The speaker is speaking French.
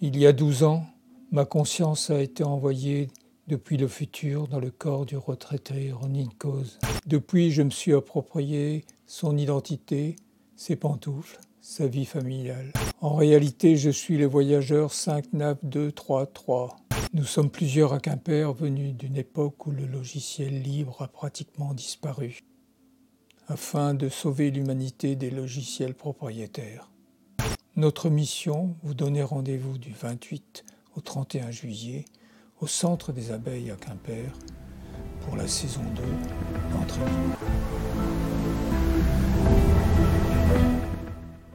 Il y a douze ans, ma conscience a été envoyée depuis le futur dans le corps du retraité Ronin. Depuis, je me suis approprié son identité, ses pantoufles, sa vie familiale. En réalité, je suis le voyageur 59233. Nous sommes plusieurs à Quimper venus d'une époque où le logiciel libre a pratiquement disparu, afin de sauver l'humanité des logiciels propriétaires. Notre mission, vous donner rendez-vous du 28 au 31 juillet au Centre des Abeilles à Quimper pour la saison 2 d'entraînement.